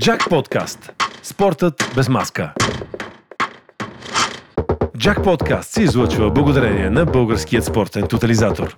Джак Подкаст. Спортът без маска. Джак Подкаст се излъчва благодарение на Българският спортен тотализатор.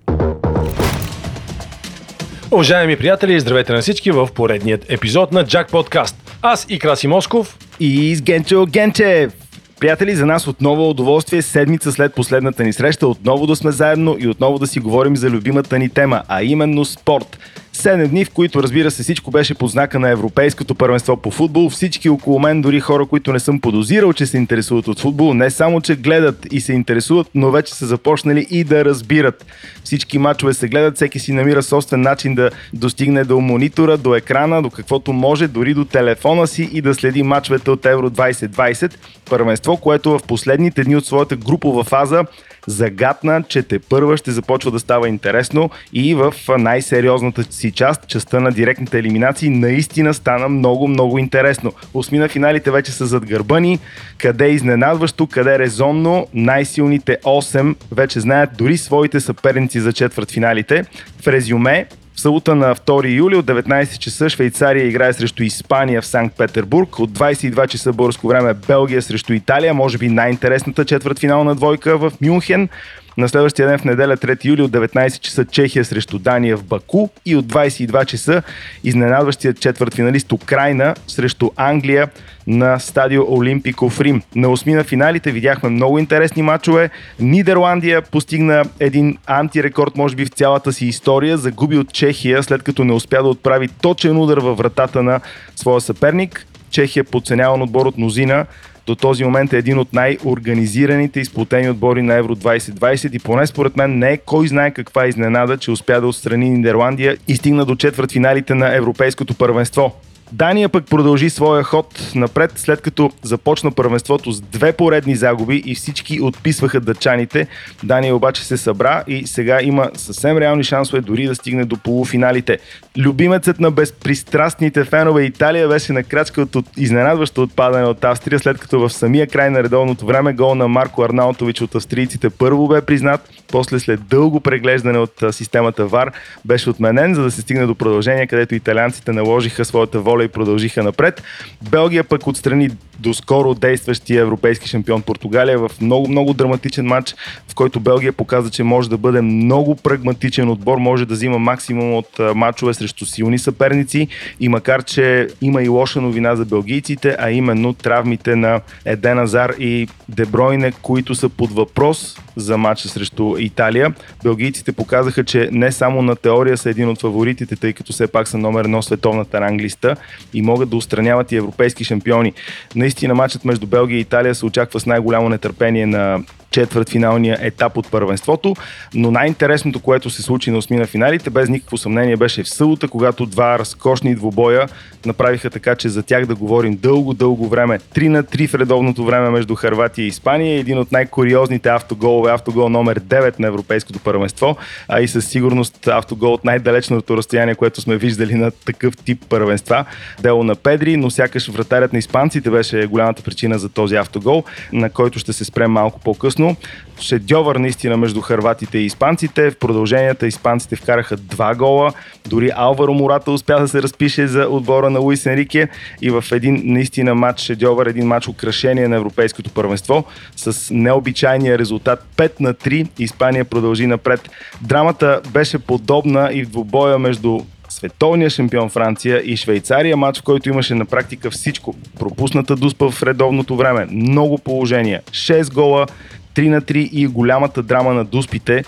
Уважаеми приятели, здравейте на всички в поредният епизод на Джак Подкаст. Аз и Краси Москов. И с Генчо Генчев. Приятели, за нас отново удоволствие седмица след последната ни среща отново да сме заедно и отново да си говорим за любимата ни тема, а именно спорт. Седем дни, в които разбира се всичко беше под знака на Европейското първенство по футбол. Всички около мен, дори хора, които не съм подозирал, че се интересуват от футбол, не само, че гледат и се интересуват, но вече са започнали и да разбират. Всички мачове се гледат, всеки си намира собствен начин да достигне до монитора, до екрана, до каквото може, дори до телефона си и да следи мачовете от Евро 2020. Първенство, което в последните дни от своята групова фаза загадна, че те първа ще започва да става интересно и в най-сериозната си част, частта на директните елиминации, наистина стана много, много интересно. Осми на финалите вече са зад гърба ни. Къде е изненадващо, къде е резонно, най-силните 8 вече знаят дори своите съперници за четвърт финалите. В резюме, събота на 2 юли от 19 часа Швейцария играе срещу Испания в Санкт Петербург. От 22 часа българско време Белгия срещу Италия. Може би най-интересната четвъртфинална двойка в Мюнхен. На следващия ден в неделя 3 юли от 19 часа Чехия срещу Дания в Баку и от 22 часа изненадващият четвърт финалист Украина срещу Англия на стадио Олимпико в Рим. На осми на финалите видяхме много интересни матчове. Нидерландия постигна един антирекорд, може би в цялата си история. Загуби от Чехия, след като не успя да отправи точен удар във вратата на своя съперник. Чехия подценяван отбор от мнозина до този момент е един от най-организираните и отбори на Евро 2020 и поне според мен не е кой знае каква изненада, че успя да отстрани Нидерландия и стигна до четвърт финалите на Европейското първенство. Дания пък продължи своя ход напред, след като започна първенството с две поредни загуби и всички отписваха дъчаните. Дания обаче се събра и сега има съвсем реални шансове дори да стигне до полуфиналите. Любимецът на безпристрастните фенове Италия беше на крачка от изненадващо отпадане от Австрия, след като в самия край на редовното време гол на Марко Арнаутович от австрийците първо бе признат, после след дълго преглеждане от системата ВАР беше отменен, за да се стигне до продължение, където италианците наложиха своята воля и продължиха напред. Белгия пък отстрани доскоро действащия европейски шампион Португалия в много, много драматичен матч, в който Белгия показа, че може да бъде много прагматичен отбор, може да взима максимум от матчове срещу силни съперници и макар, че има и лоша новина за белгийците, а именно травмите на Еден Азар и Дебройне, които са под въпрос за матча срещу Италия. Белгийците показаха, че не само на теория са един от фаворитите, тъй като все пак са номер едно световната ранглиста и могат да устраняват и европейски шампиони. Наистина матчът между Белгия и Италия се очаква с най-голямо нетърпение на четвъртфиналния етап от първенството, но най-интересното, което се случи на осми на финалите, без никакво съмнение беше в събота, когато два разкошни двубоя направиха така, че за тях да говорим дълго-дълго време. 3 на 3 в редовното време между Харватия и Испания, един от най-куриозните автоголове, автогол номер 9 на Европейското първенство, а и със сигурност автогол от най-далечното разстояние, което сме виждали на такъв тип първенства. Дело на Педри, но сякаш вратарят на испанците беше голямата причина за този автогол, на който ще се спрем малко по-късно ясно. Шедьовър наистина между хърватите и испанците. В продълженията испанците вкараха два гола. Дори Алваро Мурата успя да се разпише за отбора на Луис Енрике и в един наистина матч шедьовър, един матч украшение на Европейското първенство с необичайния резултат 5 на 3. Испания продължи напред. Драмата беше подобна и в двубоя между световния шампион Франция и Швейцария, матч, в който имаше на практика всичко. Пропусната дуспа в редовното време, много положения, 6 гола, 3 на 3 и голямата драма на дуспите,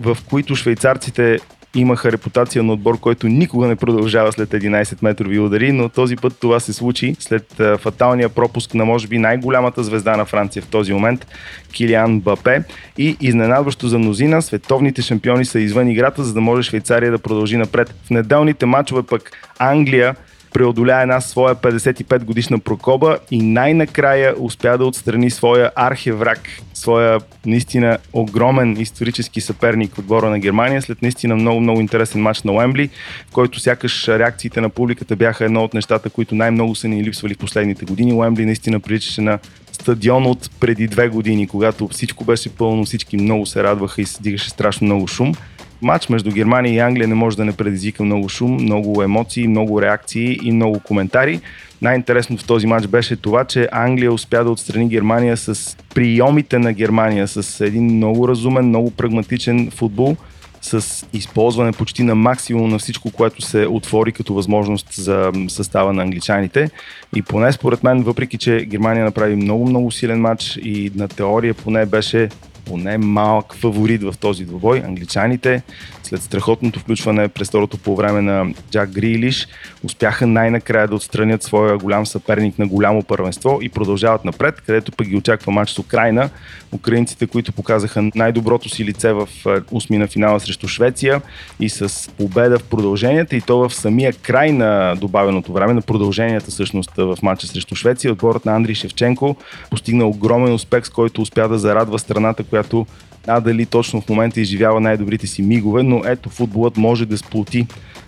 в които швейцарците имаха репутация на отбор, който никога не продължава след 11 метрови удари, но този път това се случи след фаталния пропуск на може би най-голямата звезда на Франция в този момент, Килиан Бапе. И изненадващо за мнозина, световните шампиони са извън играта, за да може Швейцария да продължи напред. В неделните матчове пък Англия преодоля една своя 55 годишна прокоба и най-накрая успя да отстрани своя археврак, своя наистина огромен исторически съперник отбора на Германия след наистина много, много интересен матч на Уембли, в който сякаш реакциите на публиката бяха едно от нещата, които най-много са ни липсвали в последните години. Уембли наистина приличаше на стадион от преди две години, когато всичко беше пълно, всички много се радваха и се дигаше страшно много шум. Матч между Германия и Англия не може да не предизвика много шум, много емоции, много реакции и много коментари. Най-интересното в този матч беше това, че Англия успя да отстрани Германия с приемите на Германия, с един много разумен, много прагматичен футбол, с използване почти на максимум на всичко, което се отвори като възможност за състава на англичаните. И поне според мен, въпреки че Германия направи много-много силен матч и на теория поне беше поне малък фаворит в този двобой. Англичаните, след страхотното включване през второто по време на Джак Грилиш, успяха най-накрая да отстранят своя голям съперник на голямо първенство и продължават напред, където пък ги очаква матч с Украина. Украинците, които показаха най-доброто си лице в усми на финала срещу Швеция и с победа в продълженията и то в самия край на добавеното време, на продълженията всъщност в матча срещу Швеция, отборът на Андрей Шевченко постигна огромен успех, с който успя да зарадва страната, която надали точно в момента изживява най-добрите си мигове, но ето футболът може да сплоти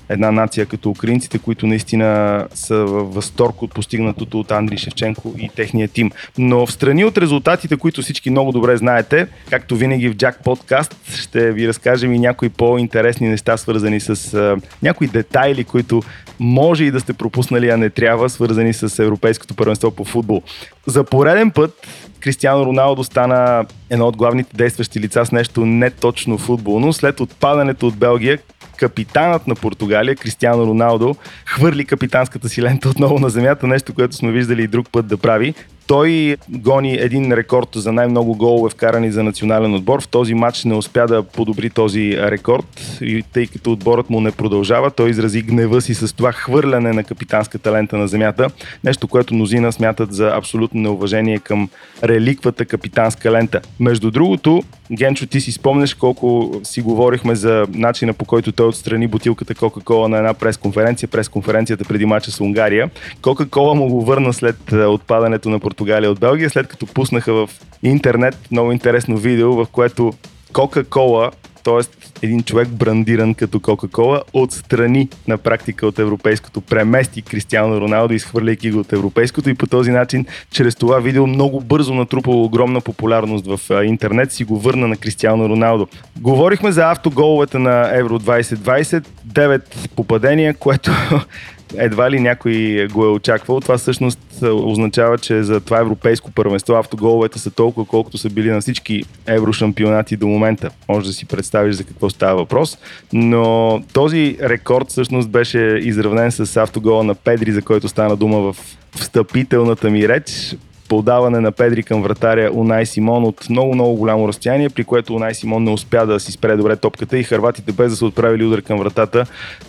една нация като украинците, които наистина са в възторг от постигнатото от Андрей Шевченко и техния тим. Но в страни от резултатите, които всички много добре знаете, както винаги в Jack Подкаст, ще ви разкажем и някои по-интересни неща, свързани с а, някои детайли, които може и да сте пропуснали, а не трябва, свързани с Европейското първенство по футбол. За пореден път Кристиано Роналдо стана едно от главните действащи лица с нещо не точно футболно. След отпадането от Белгия, капитанът на Португалия, Кристиано Роналдо, хвърли капитанската си лента отново на земята, нещо, което сме виждали и друг път да прави. Той гони един рекорд за най-много голове вкарани за национален отбор. В този матч не успя да подобри този рекорд тъй като отборът му не продължава, той изрази гнева си с това хвърляне на капитанската лента на земята. Нещо, което мнозина смятат за абсолютно неуважение към реликвата капитанска лента. Между другото, Генчо, ти си спомнеш колко си говорихме за начина по който той отстрани бутилката Кока-Кола на една пресконференция, пресконференцията преди мача с Унгария. Кока-Кола му го върна след отпадането на Португалия от Белгия, след като пуснаха в интернет много интересно видео, в което Кока-Кола т.е. един човек брандиран като Кока-Кола, отстрани на практика от европейското, премести Кристиано Роналдо, изхвърляйки го от европейското и по този начин, чрез това видео много бързо натрупало огромна популярност в интернет, си го върна на Кристиано Роналдо. Говорихме за автоголовете на Евро 2020, 9 попадения, което едва ли някой го е очаквал. Това всъщност означава, че за това европейско първенство автоголовете са толкова, колкото са били на всички еврошампионати до момента. Може да си представиш за какво става въпрос. Но този рекорд всъщност беше изравнен с автогола на Педри, за който стана дума в встъпителната ми реч подаване на Педри към вратаря Унай Симон от много-много голямо разстояние, при което Унай Симон не успя да си спре добре топката и харватите без да са отправили удар към вратата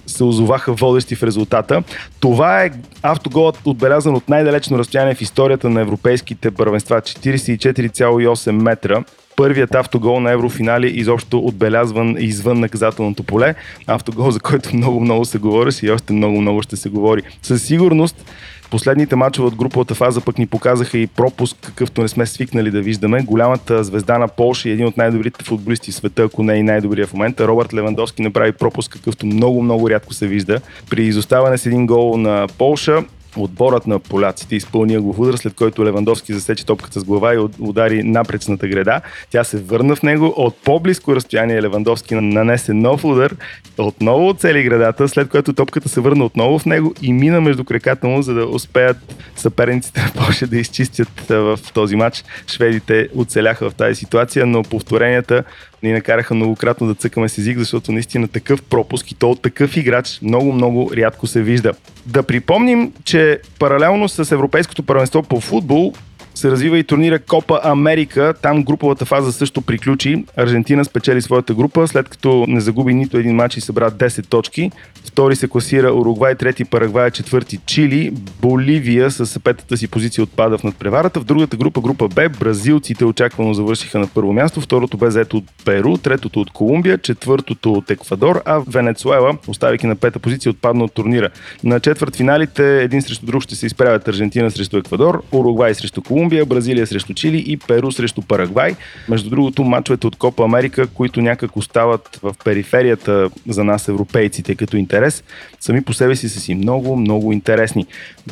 се озоваха водещи в резултата. Това е автоголът отбелязан от най-далечно разстояние в историята на европейските първенства 44,8 метра първият автогол на еврофинали изобщо отбелязван извън наказателното поле. Автогол, за който много-много се говореше и още много-много ще се говори. Със сигурност Последните мачове от груповата фаза пък ни показаха и пропуск, какъвто не сме свикнали да виждаме. Голямата звезда на Полша и един от най-добрите футболисти в света, ако не и най-добрия в момента, Робърт Левандовски направи пропуск, какъвто много-много рядко се вижда. При изоставане с един гол на Полша, Отборът на поляците изпълни го в удар, след който Левандовски засече топката с глава и удари напречната града. Тя се върна в него. От по-близко разстояние Левандовски нанесе нов удар, отново оцели градата, след което топката се върна отново в него и мина между краката му, за да успеят съперниците на Польша да изчистят в този матч. Шведите оцеляха в тази ситуация, но повторенията ни накараха многократно да цъкаме с език, защото наистина такъв пропуск и то от такъв играч много-много рядко се вижда. Да припомним, че паралелно с Европейското първенство по футбол се развива и турнира Копа Америка. Там груповата фаза също приключи. Аржентина спечели своята група, след като не загуби нито един матч и събра 10 точки. Втори се класира Уругвай, трети Парагвай, четвърти Чили. Боливия с петата си позиция отпада в надпреварата. В другата група, група Б, бразилците очаквано завършиха на първо място. Второто бе заето от Перу, третото от Колумбия, четвъртото от Еквадор, а Венецуела, оставяйки на пета позиция, отпадна от турнира. На четвърт финалите един срещу друг ще се изправят Аржентина срещу Еквадор, Уругвай срещу Колумбия, Бразилия срещу Чили и Перу срещу Парагвай. Между другото, мачовете от Копа Америка, които някак остават в периферията за нас европейците като интерес, сами по себе си са си много, много интересни.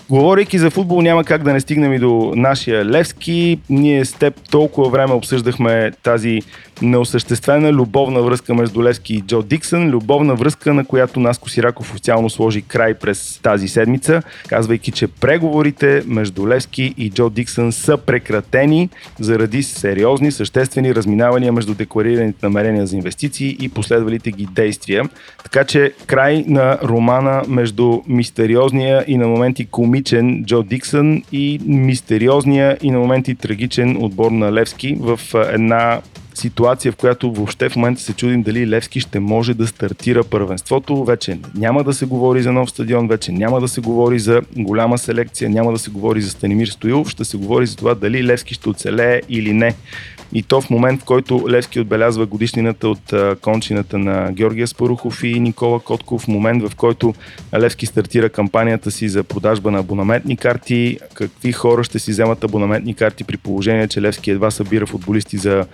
Говорейки за футбол, няма как да не стигнем и до нашия Левски. Ние с теб толкова време обсъждахме тази неосъществена любовна връзка между Левски и Джо Диксън, любовна връзка, на която Наско Сираков официално сложи край през тази седмица, казвайки, че преговорите между Левски и Джо Диксън са прекратени заради сериозни, съществени разминавания между декларираните намерения за инвестиции и последвалите ги действия. Така че край на романа между мистериозния и на моменти комичен Джо Диксън и мистериозния и на моменти трагичен отбор на Левски в една ситуация, в която въобще в момента се чудим дали Левски ще може да стартира първенството. Вече няма да се говори за нов стадион, вече няма да се говори за голяма селекция, няма да се говори за Станимир Стоилов, ще се говори за това дали Левски ще оцелее или не. И то в момент, в който Левски отбелязва годишнината от кончината на Георгия Спарухов и Никола Котков, в момент в който Левски стартира кампанията си за продажба на абонаментни карти, какви хора ще си вземат абонаментни карти при положение, че Левски едва събира футболисти за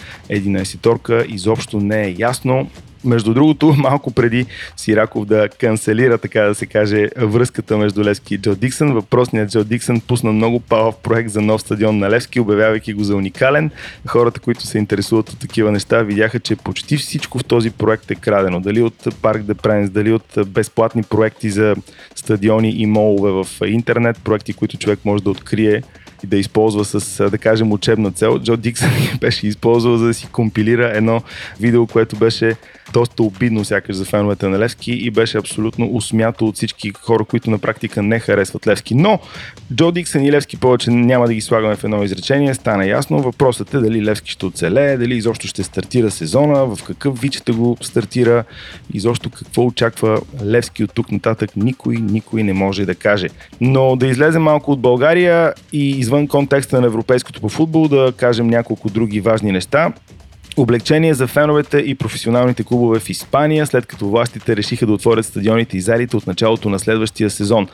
11-торка, изобщо не е ясно. Между другото, малко преди Сираков да канцелира, така да се каже, връзката между Левски и Джо Диксън, въпросният Джо Диксън пусна много палав проект за нов стадион на Левски, обявявайки го за уникален. Хората, които се интересуват от такива неща, видяха, че почти всичко в този проект е крадено. Дали от Парк де дали от безплатни проекти за стадиони и молове в интернет, проекти, които човек може да открие и да използва с, да кажем, учебна цел. Джо Диксън беше използвал за да си компилира едно видео, което беше доста обидно сякаш за феновете на Левски и беше абсолютно усмято от всички хора, които на практика не харесват Левски. Но Джо Диксън и Левски повече няма да ги слагаме в едно изречение, стана ясно. Въпросът е дали Левски ще оцелее, дали изобщо ще стартира сезона, в какъв вид ще го стартира, изобщо какво очаква Левски от тук нататък, никой, никой не може да каже. Но да излезем малко от България и извън контекста на европейското по футбол, да кажем няколко други важни неща. Облегчение за феновете и професионалните клубове в Испания, след като властите решиха да отворят стадионите и залите от началото на следващия сезон.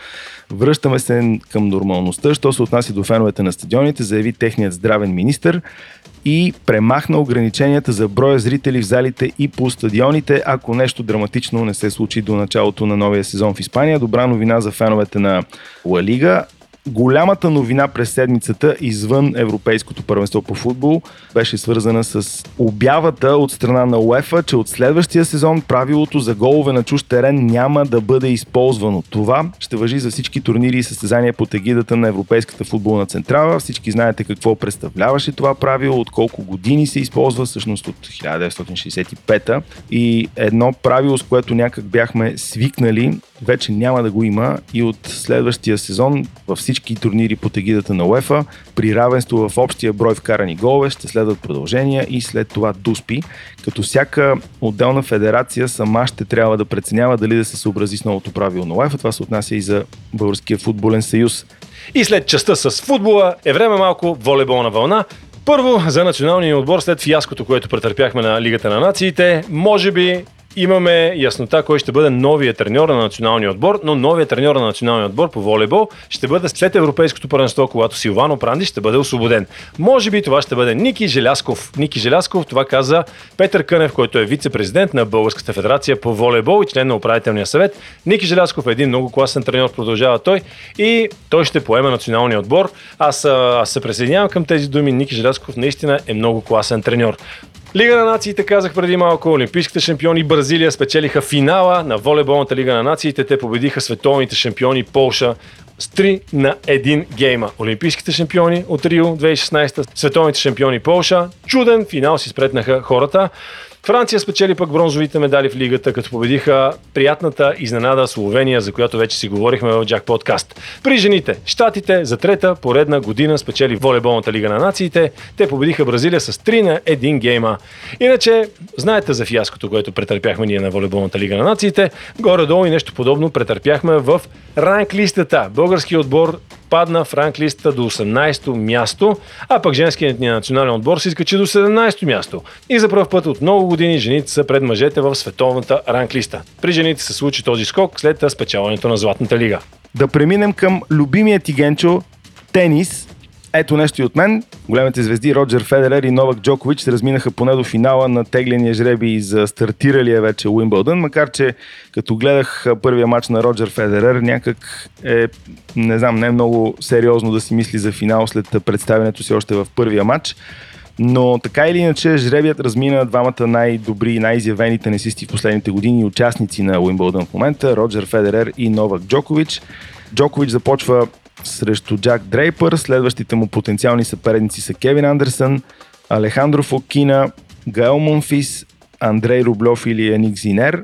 Връщаме се към нормалността, що се отнася до феновете на стадионите, заяви техният здравен министр и премахна ограниченията за броя зрители в залите и по стадионите, ако нещо драматично не се случи до началото на новия сезон в Испания. Добра новина за феновете на Ла Лига, Голямата новина през седмицата извън Европейското първенство по футбол беше свързана с обявата от страна на УЕФА, че от следващия сезон правилото за голове на чуж терен няма да бъде използвано. Това ще въжи за всички турнири и състезания под егидата на Европейската футболна централа. Всички знаете какво представляваше това правило, от колко години се използва, всъщност от 1965 и едно правило, с което някак бяхме свикнали, вече няма да го има и от следващия сезон във всички всички турнири под егидата на УЕФА. При равенство в общия брой вкарани голове ще следват продължения и след това дуспи, като всяка отделна федерация сама ще трябва да преценява дали да се съобрази с новото правило на УЕФА. Това се отнася и за Българския футболен съюз. И след частта с футбола е време малко волейболна вълна. Първо за националния отбор след фиаското, което претърпяхме на Лигата на нациите. Може би имаме яснота кой ще бъде новия треньор на националния отбор, но новия треньор на националния отбор по волейбол ще бъде след Европейското първенство, когато Силвано Пранди ще бъде освободен. Може би това ще бъде Ники Желясков. Ники Желясков, това каза Петър Кънев, който е вице-президент на Българската федерация по волейбол и член на управителния съвет. Ники Желясков е един много класен треньор, продължава той и той ще поеме националния отбор. Аз, аз се присъединявам към тези думи. Ники Желясков наистина е много класен треньор. Лига на нациите, казах преди малко, олимпийските шампиони Бразилия спечелиха финала на волейболната Лига на нациите. Те победиха световните шампиони Полша с 3 на 1 гейма. Олимпийските шампиони от Рио 2016, световните шампиони Полша. Чуден финал си спретнаха хората. Франция спечели пък бронзовите медали в лигата, като победиха приятната изненада Словения, за която вече си говорихме в Джак Подкаст. При жените, Штатите за трета поредна година спечели волейболната лига на нациите. Те победиха Бразилия с 3 на 1 гейма. Иначе, знаете за фиаското, което претърпяхме ние на волейболната лига на нациите. Горе-долу и нещо подобно претърпяхме в ранг листата. Български отбор падна в ранглистата до 18-то място, а пък женският ни национален отбор се изкачи до 17-то място. И за първ път от много години жените са пред мъжете в световната ранглиста. При жените се случи този скок след спечелването на Златната лига. Да преминем към любимия ти Генчо, тенис. Ето нещо и от мен. Големите звезди Роджер Федерер и Новак Джокович се разминаха поне до финала на тегления жреби за стартиралия вече Уимбълдън, макар че като гледах първия матч на Роджер Федерер, някак е, не знам, не е много сериозно да си мисли за финал след представянето си още в първия матч. Но така или иначе, жребият размина двамата най-добри и най-изявени тенисисти в последните години, участници на Уимбълдън в момента, Роджер Федерер и Новак Джокович. Джокович започва срещу Джак Дрейпър, следващите му потенциални съперници са Кевин Андерсън, Алехандро Фокина, Гаел Монфис, Андрей Рублев или Еник Зинер,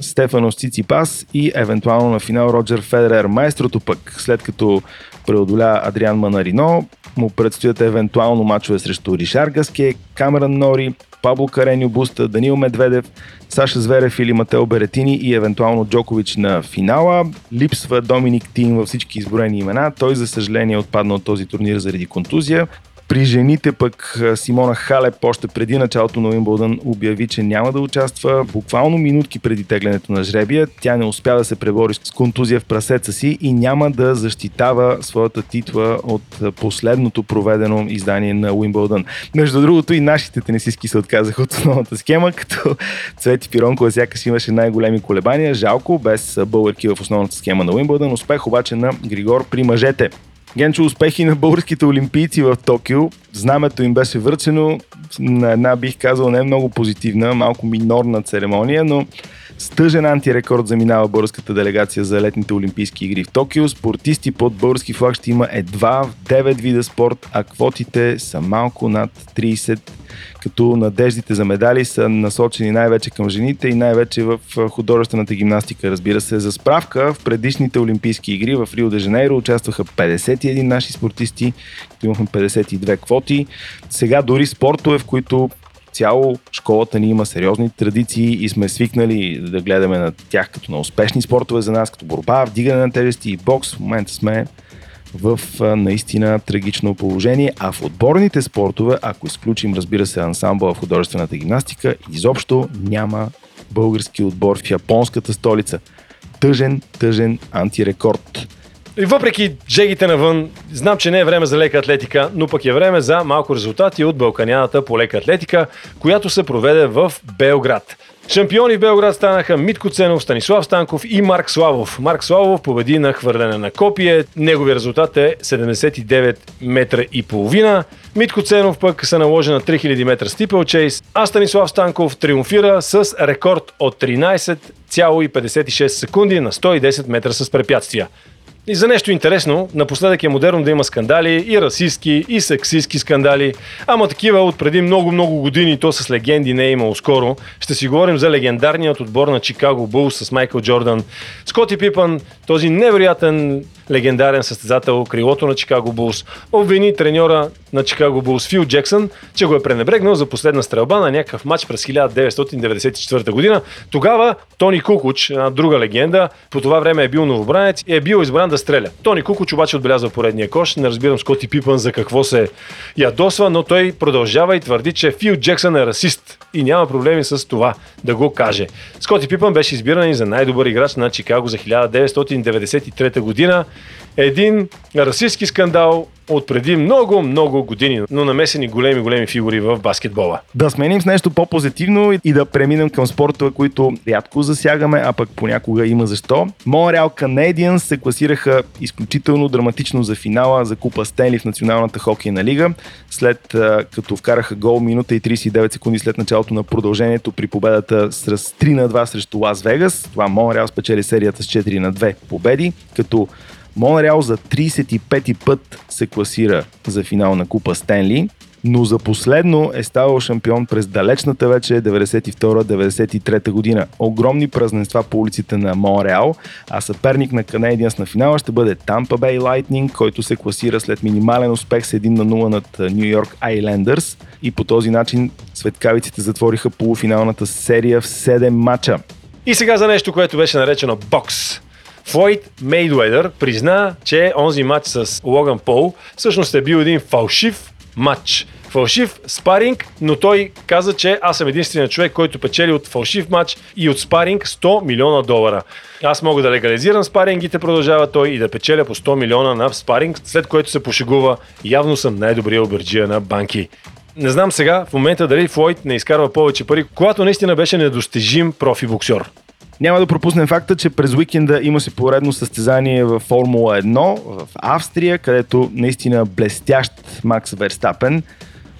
Стефанос Циципас и евентуално на финал Роджер Федерер. Майстрото пък, след като преодоля Адриан Манарино, му предстоят евентуално мачове срещу Ришар Гаске, Камеран Нори, Пабло Каренio Буста, Данил Медведев, Саша Зверев или Матео Беретини и евентуално Джокович на финала. Липсва Доминик Тим във всички изброени имена. Той, за съжаление, отпадна от този турнир заради контузия. При жените пък Симона Халеп още преди началото на Уимбълдън обяви, че няма да участва. Буквално минутки преди теглянето на жребия, тя не успя да се пребори с контузия в прасеца си и няма да защитава своята титла от последното проведено издание на Уимбълдън. Между другото и нашите тенисистки се отказаха от основната схема, като Цвети Пиронкова сякаш имаше най-големи колебания. Жалко, без българки в основната схема на Уимбълдън. Успех обаче на Григор при мъжете. Генчо, успехи на българските олимпийци в Токио. Знамето им беше връчено на една, бих казал, не много позитивна, малко минорна церемония, но с тъжен антирекорд заминава българската делегация за летните Олимпийски игри в Токио. Спортисти под български флаг ще има едва в 9 вида спорт, а квотите са малко над 30 като надеждите за медали са насочени най-вече към жените и най-вече в художествената гимнастика. Разбира се, за справка, в предишните Олимпийски игри в Рио де Жанейро участваха 51 наши спортисти, като имахме 52 квоти. Сега дори спортове, в които цяло школата ни има сериозни традиции и сме свикнали да гледаме на тях като на успешни спортове за нас, като борба, вдигане на тежести и бокс. В момента сме в наистина трагично положение, а в отборните спортове, ако изключим, разбира се, ансамбъл в художествената гимнастика, изобщо няма български отбор в японската столица. Тъжен, тъжен антирекорд. И въпреки жегите навън, знам, че не е време за лека атлетика, но пък е време за малко резултати от Балканяната по лека атлетика, която се проведе в Белград. Шампиони в Белград станаха Митко Ценов, Станислав Станков и Марк Славов. Марк Славов победи на хвърляне на копие. Негови резултат е 79 метра и половина. Митко Ценов пък се наложи на 3000 метра стипелчейс, а Станислав Станков триумфира с рекорд от 13,56 секунди на 110 метра с препятствия. И за нещо интересно, напоследък е модерно да има скандали, и расистски, и сексистски скандали, ама такива от преди много-много години, то с легенди не е имало скоро. Ще си говорим за легендарният отбор на Чикаго Булс с Майкъл Джордан, Скоти Пипън, този невероятен легендарен състезател, крилото на Чикаго Булс, обвини треньора на Чикаго Булс Фил Джексън, че го е пренебрегнал за последна стрелба на някакъв матч през 1994 година. Тогава Тони Кукуч, една друга легенда, по това време е бил новобранец и е бил избран да стреля. Тони Кукуч обаче отбелязва поредния кош. Не разбирам Скоти Пипън за какво се ядосва, но той продължава и твърди, че Фил Джексън е расист и няма проблеми с това да го каже. Скоти Пипън беше избиран и за най-добър играч на Чикаго за 1993 година. Един расистски скандал от преди много, много години, но намесени големи, големи фигури в баскетбола. Да сменим с нещо по-позитивно и да преминем към спортове, които рядко засягаме, а пък понякога има защо. Монреал Canadiens се класираха изключително драматично за финала за Купа Стенли в Националната хокейна лига, след като вкараха гол минута и 39 секунди след началото на продължението при победата с 3 на 2 срещу Лас Вегас. Това Монреал спечели серията с 4 на 2 победи, като Монреал за 35 път се класира за финал на Купа Стенли, но за последно е ставал шампион през далечната вече 92-93 година. Огромни празненства по улиците на Монреал, а съперник на Canadiens на финала ще бъде Tampa Bay Lightning, който се класира след минимален успех с 1 на 0 над York Islanders и по този начин светкавиците затвориха полуфиналната серия в 7 мача. И сега за нещо, което беше наречено бокс. Флойд Мейдуедър призна, че онзи матч с Логан Пол всъщност е бил един фалшив матч. Фалшив спаринг, но той каза, че аз съм единственият човек, който печели от фалшив матч и от спаринг 100 милиона долара. Аз мога да легализирам спарингите, продължава той, и да печеля по 100 милиона на спаринг, след което се пошегува. Явно съм най-добрия оберджия на банки. Не знам сега, в момента дали Флойд не изкарва повече пари, когато наистина беше недостижим профи боксер. Няма да пропуснем факта, че през уикенда имаше поредно състезание в Формула 1 в Австрия, където наистина блестящ Макс Верстапен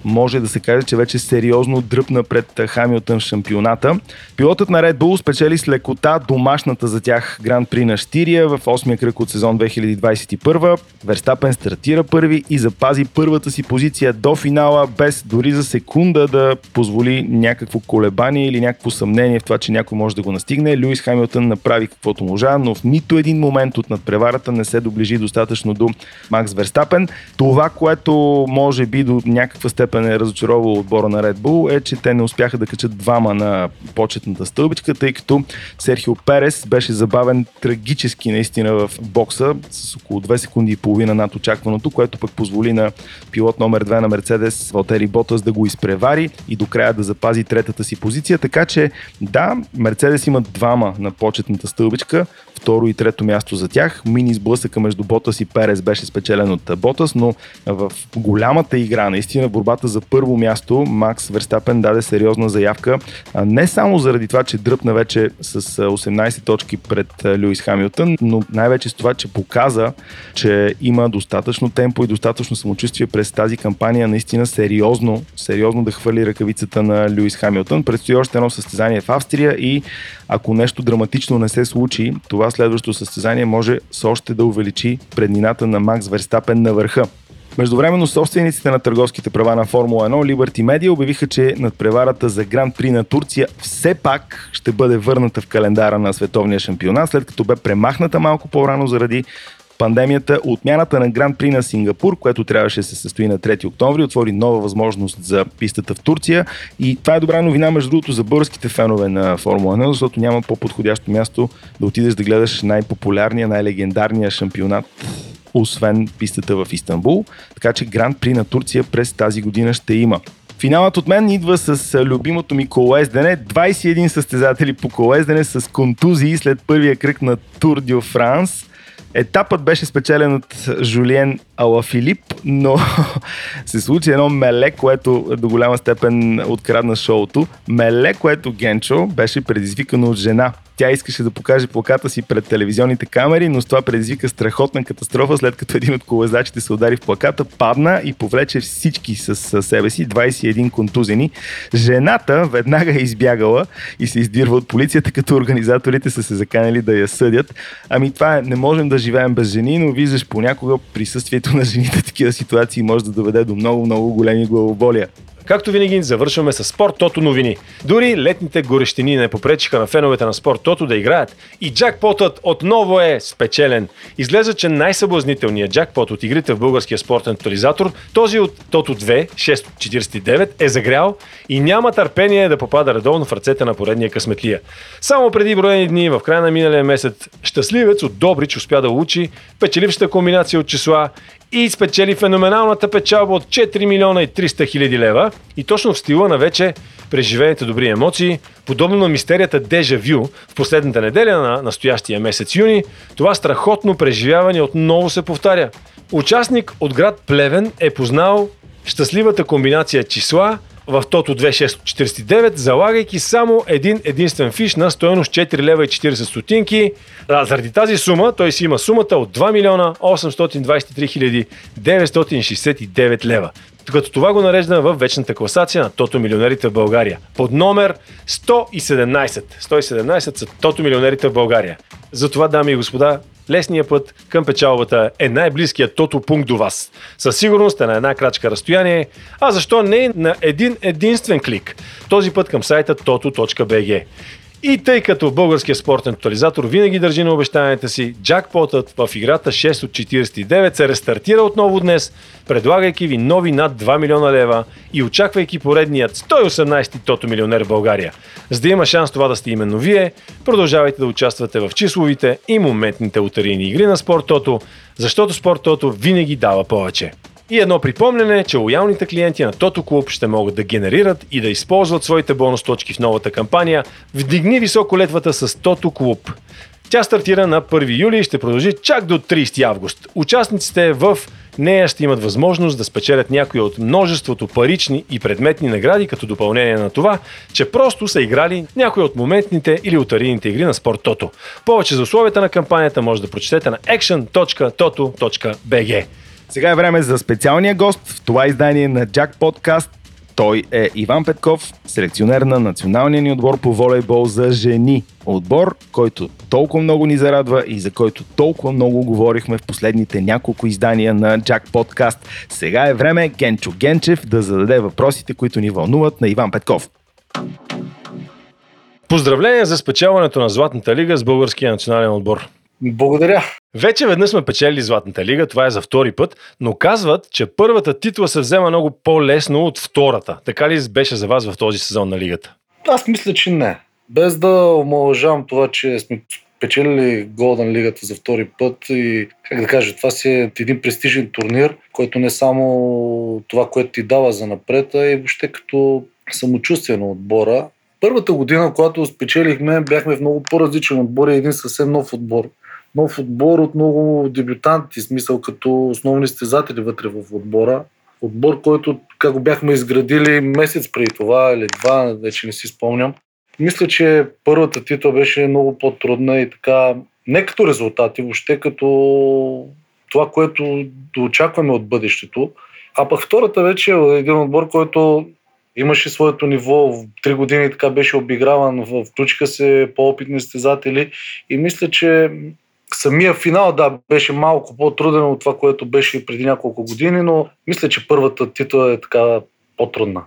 може да се каже, че вече сериозно дръпна пред Хамилтън в шампионата. Пилотът на Red Bull спечели с лекота домашната за тях Гран При на Штирия в 8-я кръг от сезон 2021. Верстапен стартира първи и запази първата си позиция до финала, без дори за секунда да позволи някакво колебание или някакво съмнение в това, че някой може да го настигне. Луис Хамилтън направи каквото можа, но в нито един момент от надпреварата не се доближи достатъчно до Макс Верстапен. Това, което може би до някаква степен е разочаровало отбора на Red Bull, е, че те не успяха да качат двама на почетната стълбичка, тъй като Серхио Перес беше забавен трагически наистина в бокса с около 2 секунди и половина над очакваното, което пък позволи на пилот номер 2 на Мерцедес Валтери Ботас да го изпревари и до края да запази третата си позиция. Така че да, Мерцедес имат двама на почетната стълбичка, второ и трето място за тях. Мини сблъсъка между Ботас и Перес беше спечелен от Ботас, но в голямата игра, наистина борбата за първо място, Макс Верстапен даде сериозна заявка. Не само заради това, че дръпна вече с 18 точки пред Луис Хамилтън, но най-вече с това, че показа, че има достатъчно темпо и достатъчно самочувствие през тази кампания, наистина сериозно, сериозно да хвърли ръкавицата на Луис Хамилтън. Предстои още едно състезание в Австрия и ако нещо драматично не се случи, това следващото състезание може с още да увеличи преднината на Макс Верстапен на върха. Междувременно собствениците на търговските права на Формула 1 Liberty Media обявиха, че надпреварата за Гран При на Турция все пак ще бъде върната в календара на световния шампионат, след като бе премахната малко по-рано заради пандемията, отмяната на Гран При на Сингапур, което трябваше да се състои на 3 октомври, отвори нова възможност за пистата в Турция. И това е добра новина, между другото, за българските фенове на Формула 1, защото няма по-подходящо място да отидеш да гледаш най-популярния, най-легендарния шампионат освен пистата в Истанбул. Така че Гран При на Турция през тази година ще има. Финалът от мен идва с любимото ми колоездене. 21 състезатели по колоездене с контузии след първия кръг на Тур Дю Франс. Етапът беше спечелен от Жулиен Алафилип, но се случи едно меле, което до голяма степен открадна шоуто. Меле, което Генчо беше предизвикано от жена. Тя искаше да покаже плаката си пред телевизионните камери, но с това предизвика страхотна катастрофа, след като един от колезачите се удари в плаката, падна и повлече всички с себе си, 21 контузени. Жената веднага е избягала и се издирва от полицията, като организаторите са се заканали да я съдят. Ами това е, не можем да живеем без жени, но виждаш понякога присъствието на жените в такива ситуации може да доведе до много, много големи главоболия. Както винаги, завършваме с Спорт Тото новини. Дори летните горещини не попречиха на феновете на Спорт Тото да играят и джакпотът отново е спечелен. Изглежда, че най-съблазнителният джакпот от игрите в българския спортен тотализатор, този от Тото 2, 649, е загрял и няма търпение да попада редовно в ръцете на поредния късметлия. Само преди броени дни, в края на миналия месец, щастливец от Добрич успя да учи печелившата комбинация от числа и спечели феноменалната печалба от 4 милиона и 300 хиляди лева и точно в стила на вече преживените добри емоции, подобно на мистерията Дежа Вю в последната неделя на настоящия месец юни, това страхотно преживяване отново се повтаря. Участник от град Плевен е познал щастливата комбинация числа в Тото 2649, залагайки само един единствен фиш на стоеност 4 лева и 40 стотинки. А, заради тази сума той си има сумата от 2 милиона 823 хиляди 969 лева. Като това го нарежда в вечната класация на Тото милионерите в България. Под номер 117. 117 са Тото милионерите в България. Затова, дами и господа, лесният път към печалбата е най-близкият тото пункт до вас. Със сигурност е на една крачка разстояние, а защо не на един единствен клик. Този път към сайта toto.bg. И тъй като българският спортен тотализатор винаги държи на обещанията си, джакпотът в играта 6 от 49 се рестартира отново днес, предлагайки ви нови над 2 милиона лева и очаквайки поредният 118-ти тото милионер в България. За да има шанс това да сте именно вие, продължавайте да участвате в числовите и моментните лотарийни игри на Спорт Тото, защото Спорт Тото винаги дава повече. И едно припомняне, че лоялните клиенти на Тото Клуб ще могат да генерират и да използват своите бонус точки в новата кампания Вдигни високо летвата с Тото Клуб. Тя стартира на 1 юли и ще продължи чак до 30 август. Участниците в нея ще имат възможност да спечелят някои от множеството парични и предметни награди, като допълнение на това, че просто са играли някои от моментните или лотарийните игри на Спорт Тото. Повече за условията на кампанията може да прочетете на action.toto.bg. Сега е време за специалния гост в това издание на Jack Podcast. Той е Иван Петков, селекционер на националния ни отбор по волейбол за жени. Отбор, който толкова много ни зарадва и за който толкова много говорихме в последните няколко издания на Jack Podcast. Сега е време Генчо Генчев да зададе въпросите, които ни вълнуват на Иван Петков. Поздравления за спечелването на Златната лига с българския национален отбор. Благодаря. Вече веднъж сме печели Златната лига, това е за втори път, но казват, че първата титла се взема много по-лесно от втората. Така ли беше за вас в този сезон на лигата? Аз мисля, че не. Без да омалъжавам това, че сме печелили Голден лигата за втори път и, как да кажа, това си е един престижен турнир, който не само това, което ти дава за напред, а и въобще като самочувствие на отбора. Първата година, когато спечелихме, бяхме в много по-различен отбор и един съвсем нов отбор нов отбор от много дебютанти, смисъл като основни стезатели вътре в отбора. Отбор, който как го бяхме изградили месец преди това или два, вече не си спомням. Мисля, че първата титла беше много по-трудна и така, не като резултати, въобще като това, което очакваме от бъдещето. А пък втората вече е един отбор, който имаше своето ниво. Три години така беше обиграван, включиха се по-опитни стезатели и мисля, че Самия финал, да, беше малко по-труден от това, което беше преди няколко години, но мисля, че първата титла е така по-трудна.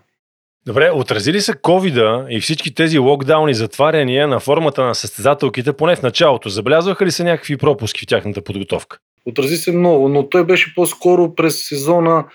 Добре, отрази ли се ковида и всички тези локдауни, затваряния на формата на състезателките, поне в началото? Забелязваха ли се някакви пропуски в тяхната подготовка? Отрази се много, но той беше по-скоро през сезона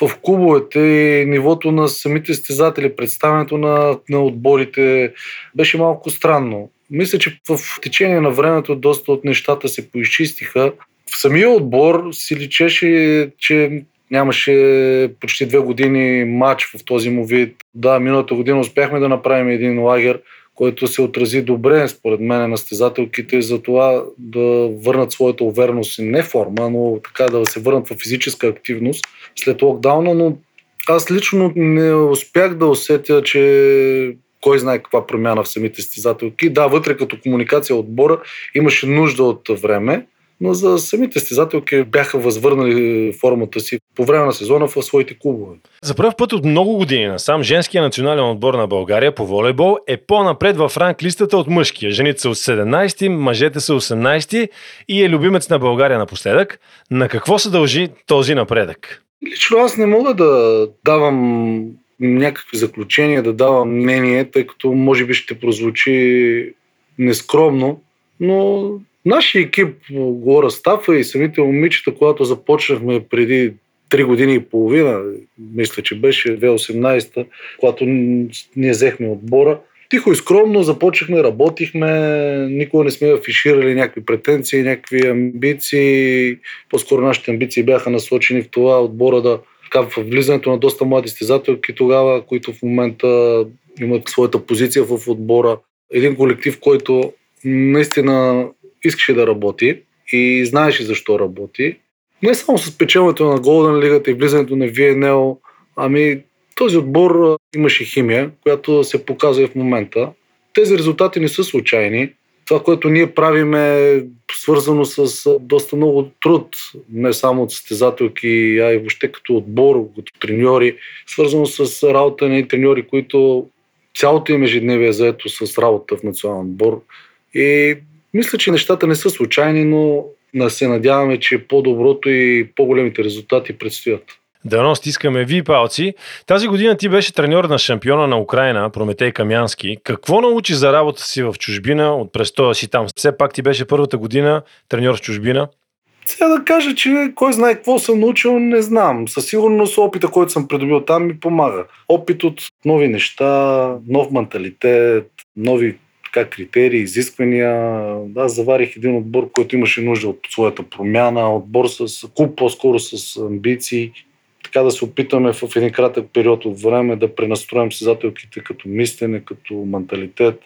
в клубовете и нивото на самите стезатели, представянето на, на отборите беше малко странно. Мисля, че в течение на времето доста от нещата се поизчистиха. В самия отбор си личеше, че нямаше почти две години матч в този му вид. Да, миналата година успяхме да направим един лагер, който се отрази добре, според мен, на стезателките, за това да върнат своята увереност и не форма, но така да се върнат в физическа активност след локдауна, но аз лично не успях да усетя, че кой знае каква промяна в самите стезателки. Да, вътре като комуникация отбора имаше нужда от време, но за самите стезателки бяха възвърнали формата си по време на сезона в своите клубове. За първ път от много години насам женския национален отбор на България по волейбол е по-напред в ранг листата от мъжкия. Жените са 17, мъжете са 18 и е любимец на България напоследък. На какво се дължи този напредък? Лично аз не мога да давам някакви заключения, да давам мнение, тъй като може би ще прозвучи нескромно, но нашия екип, Гора Стафа и самите момичета, когато започнахме преди 3 години и половина, мисля, че беше 2018, когато ние взехме отбора, тихо и скромно започнахме, работихме, никога не сме афиширали някакви претенции, някакви амбиции. По-скоро нашите амбиции бяха насочени в това отбора да така, влизането на доста млади стезателки тогава, които в момента имат своята позиция в отбора. Един колектив, който наистина искаше да работи и знаеше защо работи. Не само с печелването на Голден Лигата и влизането на VNL, ами този отбор имаше химия, която се показва и в момента. Тези резултати не са случайни това, което ние правим е свързано с доста много труд, не само от състезателки, а и въобще като отбор, като треньори, свързано с работа на треньори, които цялото им ежедневие е заето с работа в национален отбор. И мисля, че нещата не са случайни, но се надяваме, че по-доброто и по-големите резултати предстоят. Дано стискаме ви палци. Тази година ти беше треньор на шампиона на Украина, Прометей Камянски. Какво научи за работа си в чужбина от престоя си там? Все пак ти беше първата година треньор в чужбина. Сега да кажа, че кой знае какво съм научил, не знам. Със сигурност опита, който съм придобил там ми помага. Опит от нови неща, нов менталитет, нови така, критерии, изисквания. Аз заварих един отбор, който имаше нужда от своята промяна, отбор с клуб по-скоро с амбиции така да се опитаме в един кратък период от време да пренастроим създателките като мислене, като менталитет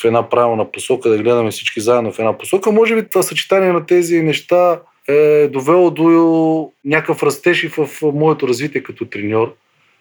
в една правилна посока, да гледаме всички заедно в една посока. Може би това съчетание на тези неща е довело до някакъв растеж и в моето развитие като треньор.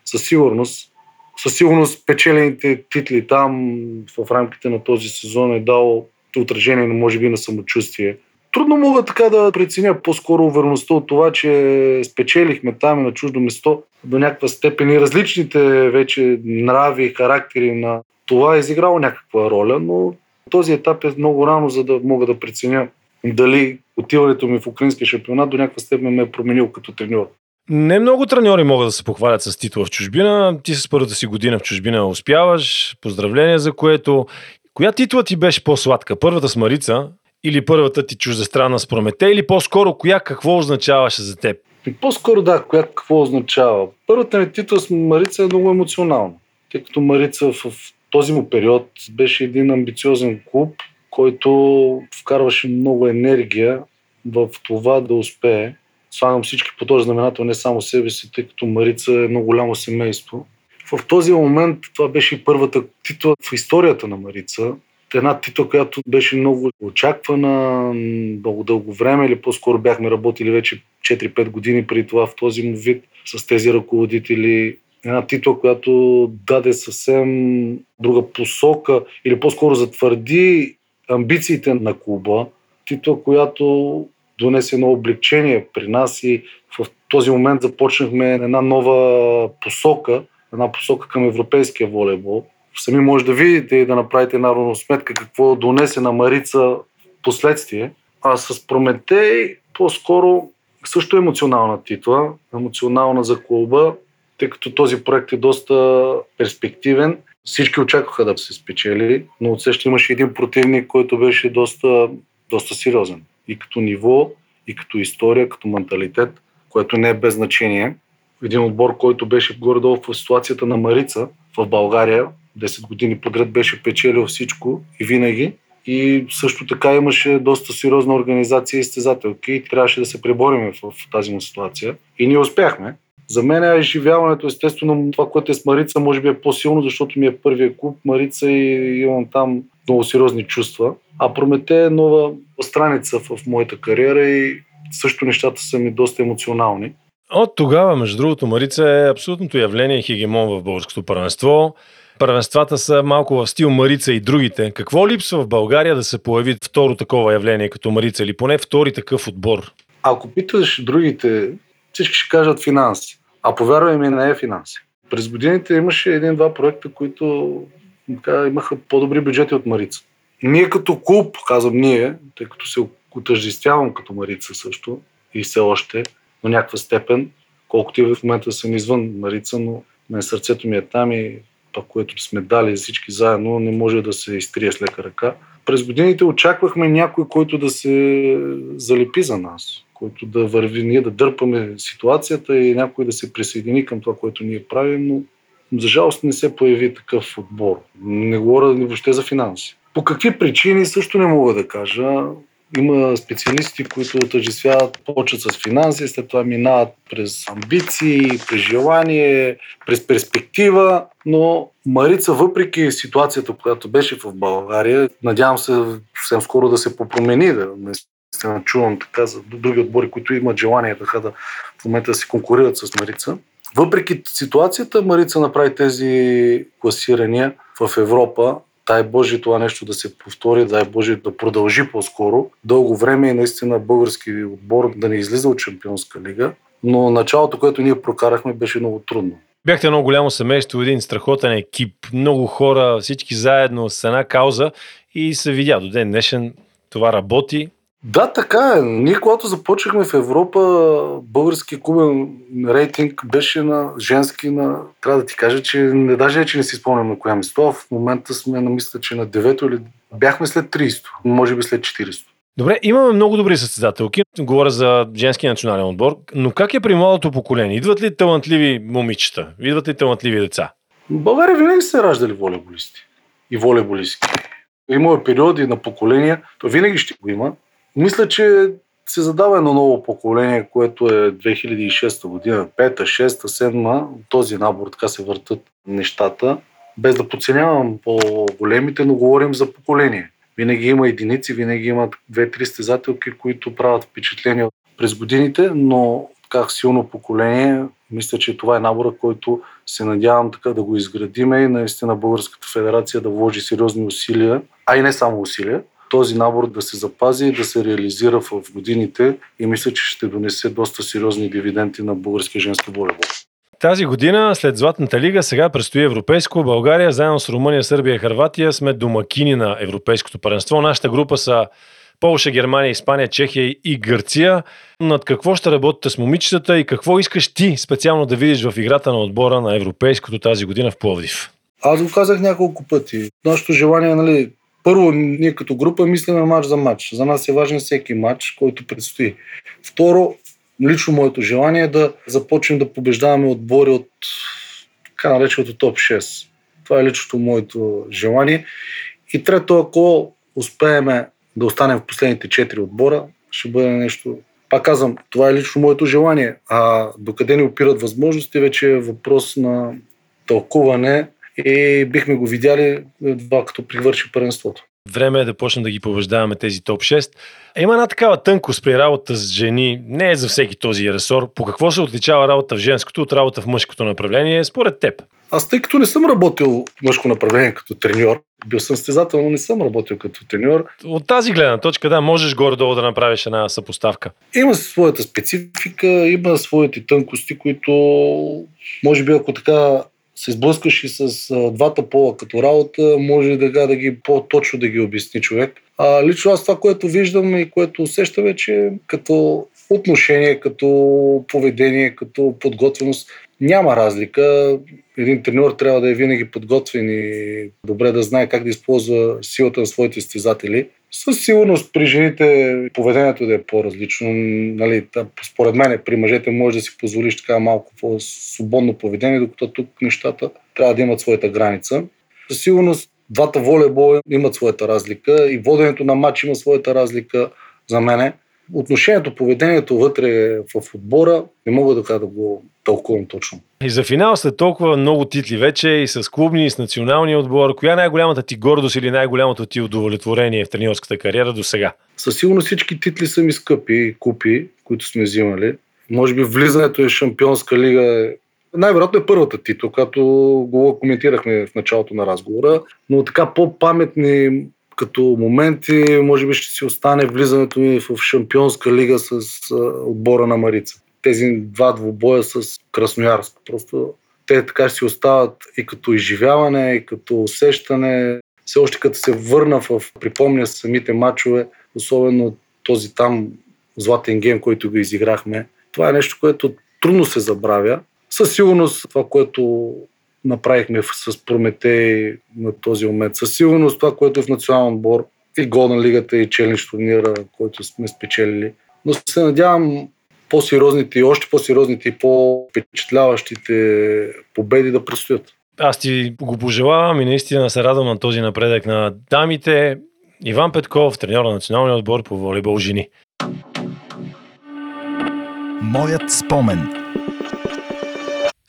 Със сигурност. Със сигурност печелените титли там в рамките на този сезон е дал отражение, може би, на самочувствие трудно мога така да преценя по-скоро увереността от това, че спечелихме там на чуждо место до някаква степен и различните вече нрави, характери на това е изиграло някаква роля, но този етап е много рано, за да мога да преценя дали отиването ми в украинския шампионат до някаква степен ме е променил като треньор. Не много треньори могат да се похвалят с титла в чужбина. Ти с първата си година в чужбина успяваш. Поздравления за което. Коя титла ти беше по-сладка? Първата с Марица или първата ти чуждестранна с Промете или по-скоро коя какво означаваше за теб? По-скоро да, коя какво означава. Първата ми титла с Марица е много емоционална, тъй като Марица в този му период беше един амбициозен клуб, който вкарваше много енергия в това да успее. Слагам всички по този знаменател, не само себе си, тъй като Марица е много голямо семейство. В този момент това беше и първата титла в историята на Марица. Една титла, която беше много очаквана, много дълго време, или по-скоро бяхме работили вече 4-5 години преди това в този му вид с тези ръководители една титла, която даде съвсем друга посока или по-скоро затвърди амбициите на клуба. Титла, която донесе едно облегчение при нас и в този момент започнахме една нова посока, една посока към европейския волейбол. Сами може да видите и да направите една равносметка какво донесе на Марица последствие. А с Прометей по-скоро също емоционална титла, емоционална за клуба, тъй като този проект е доста перспективен. Всички очакваха да се спечели, но отсеща имаше един противник, който беше доста, доста сериозен. И като ниво, и като история, като менталитет, което не е без значение. Един отбор, който беше горе-долу в ситуацията на Марица в България, 10 години подред беше печелил всичко и винаги. И също така имаше доста сериозна организация и изтезателки и трябваше да се пребориме в, в тази му ситуация. И ние успяхме. За мен е изживяването, естествено, това, което е с Марица, може би е по-силно, защото ми е първия клуб Марица и имам там много сериозни чувства. А Промете е нова страница в моята кариера и също нещата са ми доста емоционални. От тогава, между другото, Марица е абсолютното явление хегемон в българското първенство. Първенствата са малко в стил Марица и другите. Какво липсва в България да се появи второ такова явление като Марица или поне втори такъв отбор? Ако питаш другите, всички ще кажат финанси. А повярвай ми, не е финанси. През годините имаше един-два проекта, които така, имаха по-добри бюджети от Марица. Ние като клуб, казвам ние, тъй като се отъждествявам като Марица също и все още, на някаква степен, колкото и в момента съм извън Марица, но мен сърцето ми е там и това, което сме дали всички заедно, не може да се изтрие с лека ръка. През годините очаквахме някой, който да се залепи за нас който да върви, ние да дърпаме ситуацията и някой да се присъедини към това, което ние правим, но за жалост не се появи такъв отбор. Не говоря въобще за финанси. По какви причини също не мога да кажа. Има специалисти, които отъждествяват, почват с финанси, след това минават през амбиции, през желание, през перспектива, но Марица, въпреки ситуацията, която беше в България, надявам се съвсем скоро да се попромени, да не наистина чувам така за други отбори, които имат желание да, да в момента да се конкурират с Марица. Въпреки ситуацията, Марица направи тези класирания в Европа. Дай Боже това нещо да се повтори, дай Боже да продължи по-скоро. Дълго време и наистина български отбор да не излиза от Чемпионска лига. Но началото, което ние прокарахме, беше много трудно. Бяхте едно голямо семейство, един страхотен екип, много хора, всички заедно с една кауза и се видя до ден днешен това работи. Да, така е. Ние, когато започнахме в Европа, български клубен рейтинг беше на женски на... Трябва да ти кажа, че не даже че не си спомням на коя место. В момента сме на мисля, че на 9 или бяхме след 300, може би след 400. Добре, имаме много добри състезателки. Говоря за женски национален отбор, но как е при младото поколение? Идват ли талантливи момичета? Идват ли талантливи деца? В България винаги се раждали волейболисти и волейболистки. Има периоди на поколения, то винаги ще го има, мисля, че се задава едно ново поколение, което е 2006 година, 5, 6, 7, този набор така се въртат нещата. Без да подценявам по-големите, но говорим за поколение. Винаги има единици, винаги има две-три стезателки, които правят впечатление през годините, но как силно поколение, мисля, че това е набора, който се надявам така да го изградиме и наистина Българската федерация да вложи сериозни усилия, а и не само усилия, този набор да се запази и да се реализира в годините и мисля, че ще донесе доста сериозни дивиденти на българския женски волейбол. Тази година, след Златната лига, сега предстои Европейско. България, заедно с Румъния, Сърбия и Харватия, сме домакини на Европейското паренство. Нашата група са Полша, Германия, Испания, Чехия и Гърция. Над какво ще работите с момичетата и какво искаш ти специално да видиш в играта на отбора на Европейското тази година в Пловдив? Аз го казах няколко пъти. Нашето желание, нали, първо, ние като група мислиме матч за матч. За нас е важен всеки матч, който предстои. Второ, лично моето желание е да започнем да побеждаваме отбори от така нареченото топ 6. Това е личното моето желание. И трето, ако успееме да останем в последните 4 отбора, ще бъде нещо. Пак казвам, това е лично моето желание. А докъде ни опират възможности, вече е въпрос на тълкуване и бихме го видяли това като привърши първенството. Време е да почнем да ги побеждаваме тези топ 6. Има една такава тънкост при работа с жени. Не е за всеки този ресор. По какво се отличава работа в женското от работа в мъжкото направление, според теб? Аз тъй като не съм работил в мъжко направление като треньор, бил съм стезател, но не съм работил като треньор. От тази гледна точка, да, можеш горе-долу да направиш една съпоставка. Има своята специфика, има своите тънкости, които може би ако така се сблъскаш и с двата пола като работа, може да, да ги по-точно да ги обясни човек. А, лично аз това, което виждам и което усещам е, че като отношение, като поведение, като подготвеност, няма разлика. Един треньор трябва да е винаги подготвен и добре да знае как да използва силата на своите стезатели. Със сигурност при жените поведението да е по-различно. Нали, според мен при мъжете може да си позволиш така малко по-свободно поведение, докато тук нещата трябва да имат своята граница. Със сигурност двата волейбола имат своята разлика и воденето на матч има своята разлика за мене. Отношението, поведението вътре в отбора не мога да, да го тълкувам точно. И за финал след толкова много титли вече и с клубни, и с националния отбор, коя е най-голямата ти гордост или най-голямото ти удовлетворение в тренерската кариера до сега? Със сигурност всички титли са ми скъпи, купи, които сме взимали. Може би влизането е Шампионска лига най-вероятно е първата титла, която го коментирахме в началото на разговора, но така по-паметни като моменти, може би ще си остане влизането ми в Шампионска лига с отбора на Марица. Тези два двубоя с Красноярск. Просто те така си остават и като изживяване, и като усещане. Все още като се върна в, припомня самите матчове, особено този там златен гейм, който го изиграхме. Това е нещо, което трудно се забравя. Със сигурност това, което направихме с Прометей на този момент. Със сигурност това, което е в национален отбор и гол на лигата и челнич турнира, който сме спечелили. Но се надявам по-сериозните и още по-сериозните и по-впечатляващите победи да предстоят. Аз ти го пожелавам и наистина се радвам на този напредък на дамите. Иван Петков, треньор на националния отбор по волейбол жени. Моят спомен.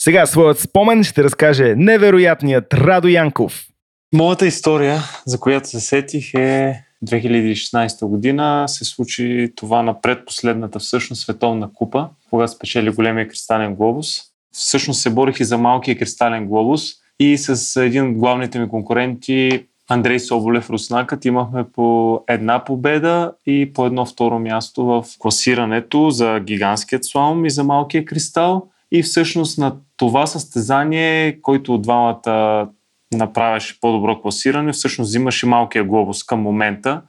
Сега своят спомен ще разкаже невероятният Радо Янков. Моята история, за която се сетих е 2016 година се случи това на предпоследната всъщност световна купа, когато спечели големия кристален глобус. Всъщност се борих и за малкия кристален глобус и с един от главните ми конкуренти Андрей Соболев Руснакът имахме по една победа и по едно второ място в класирането за гигантският слалом и за малкия кристал. И всъщност на това състезание, който от двамата направеше по-добро класиране, всъщност взимаше малкия глобус към момента.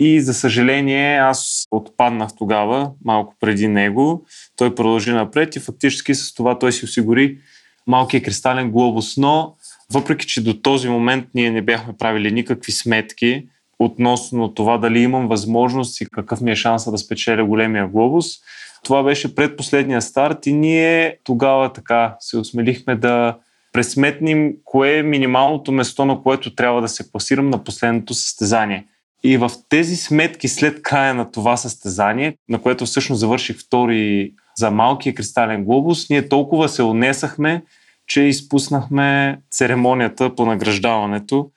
И за съжаление аз отпаднах тогава, малко преди него. Той продължи напред и фактически с това той си осигури малкия кристален глобус. Но въпреки, че до този момент ние не бяхме правили никакви сметки относно това дали имам възможност и какъв ми е шанса да спечеля големия глобус, това беше предпоследния старт и ние тогава така се осмелихме да пресметнем кое е минималното место, на което трябва да се класирам на последното състезание. И в тези сметки след края на това състезание, на което всъщност завърших втори за малкия кристален глобус, ние толкова се унесахме, че изпуснахме церемонията по награждаването,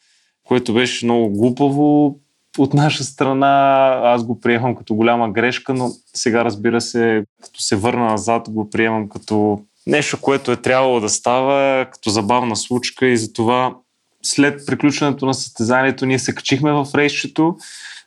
което беше много глупаво от наша страна. Аз го приемам като голяма грешка, но сега разбира се, като се върна назад, го приемам като нещо, което е трябвало да става, като забавна случка и затова след приключването на състезанието ние се качихме в рейсчето,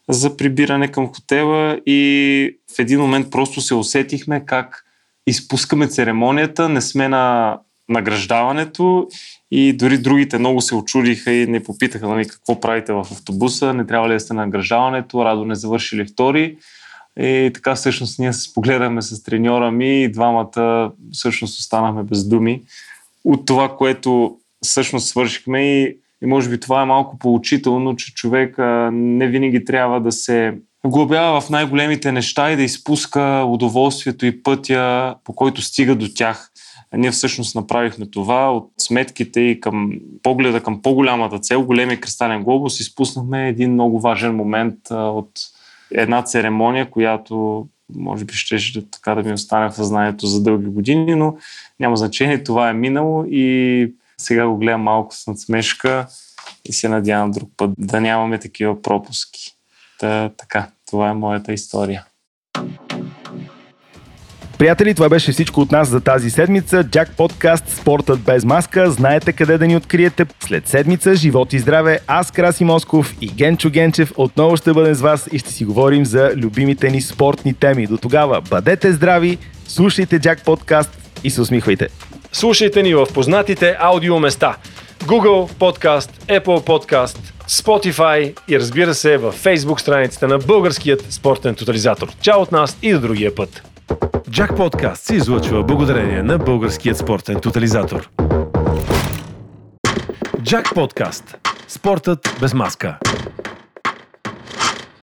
за прибиране към хотела и в един момент просто се усетихме как изпускаме церемонията, не сме на награждаването и дори другите много се очудиха и не попитаха нали, какво правите в автобуса, не трябва ли да сте на награждаването, Радо не завършили втори. И така всъщност ние се спогледаме с треньора ми и двамата всъщност останахме без думи от това, което всъщност свършихме и, и може би това е малко поучително, че човек не винаги трябва да се глобява в най-големите неща и да изпуска удоволствието и пътя, по който стига до тях. Ние всъщност направихме това от сметките и към погледа към по-голямата цел, големия кристален глобус, изпуснахме един много важен момент от една церемония, която може би ще, ще така да ми остане в съзнанието за дълги години, но няма значение, това е минало и сега го гледам малко с надсмешка и се надявам друг път да нямаме такива пропуски. Та, така, това е моята история. Приятели, това беше всичко от нас за тази седмица. Джак подкаст Спортът без маска. Знаете къде да ни откриете. След седмица, живот и здраве, аз Краси Москов и Генчо Генчев отново ще бъдем с вас и ще си говорим за любимите ни спортни теми. До тогава, бъдете здрави, слушайте Джак подкаст и се усмихвайте. Слушайте ни в познатите аудиоместа. Google Podcast, Apple Podcast, Spotify и разбира се в Facebook страницата на Българският спортен тотализатор. Чао от нас и до другия път! Джак Подкаст се излъчва благодарение на Българският спортен тотализатор. Джак Подкаст. Спортът без маска.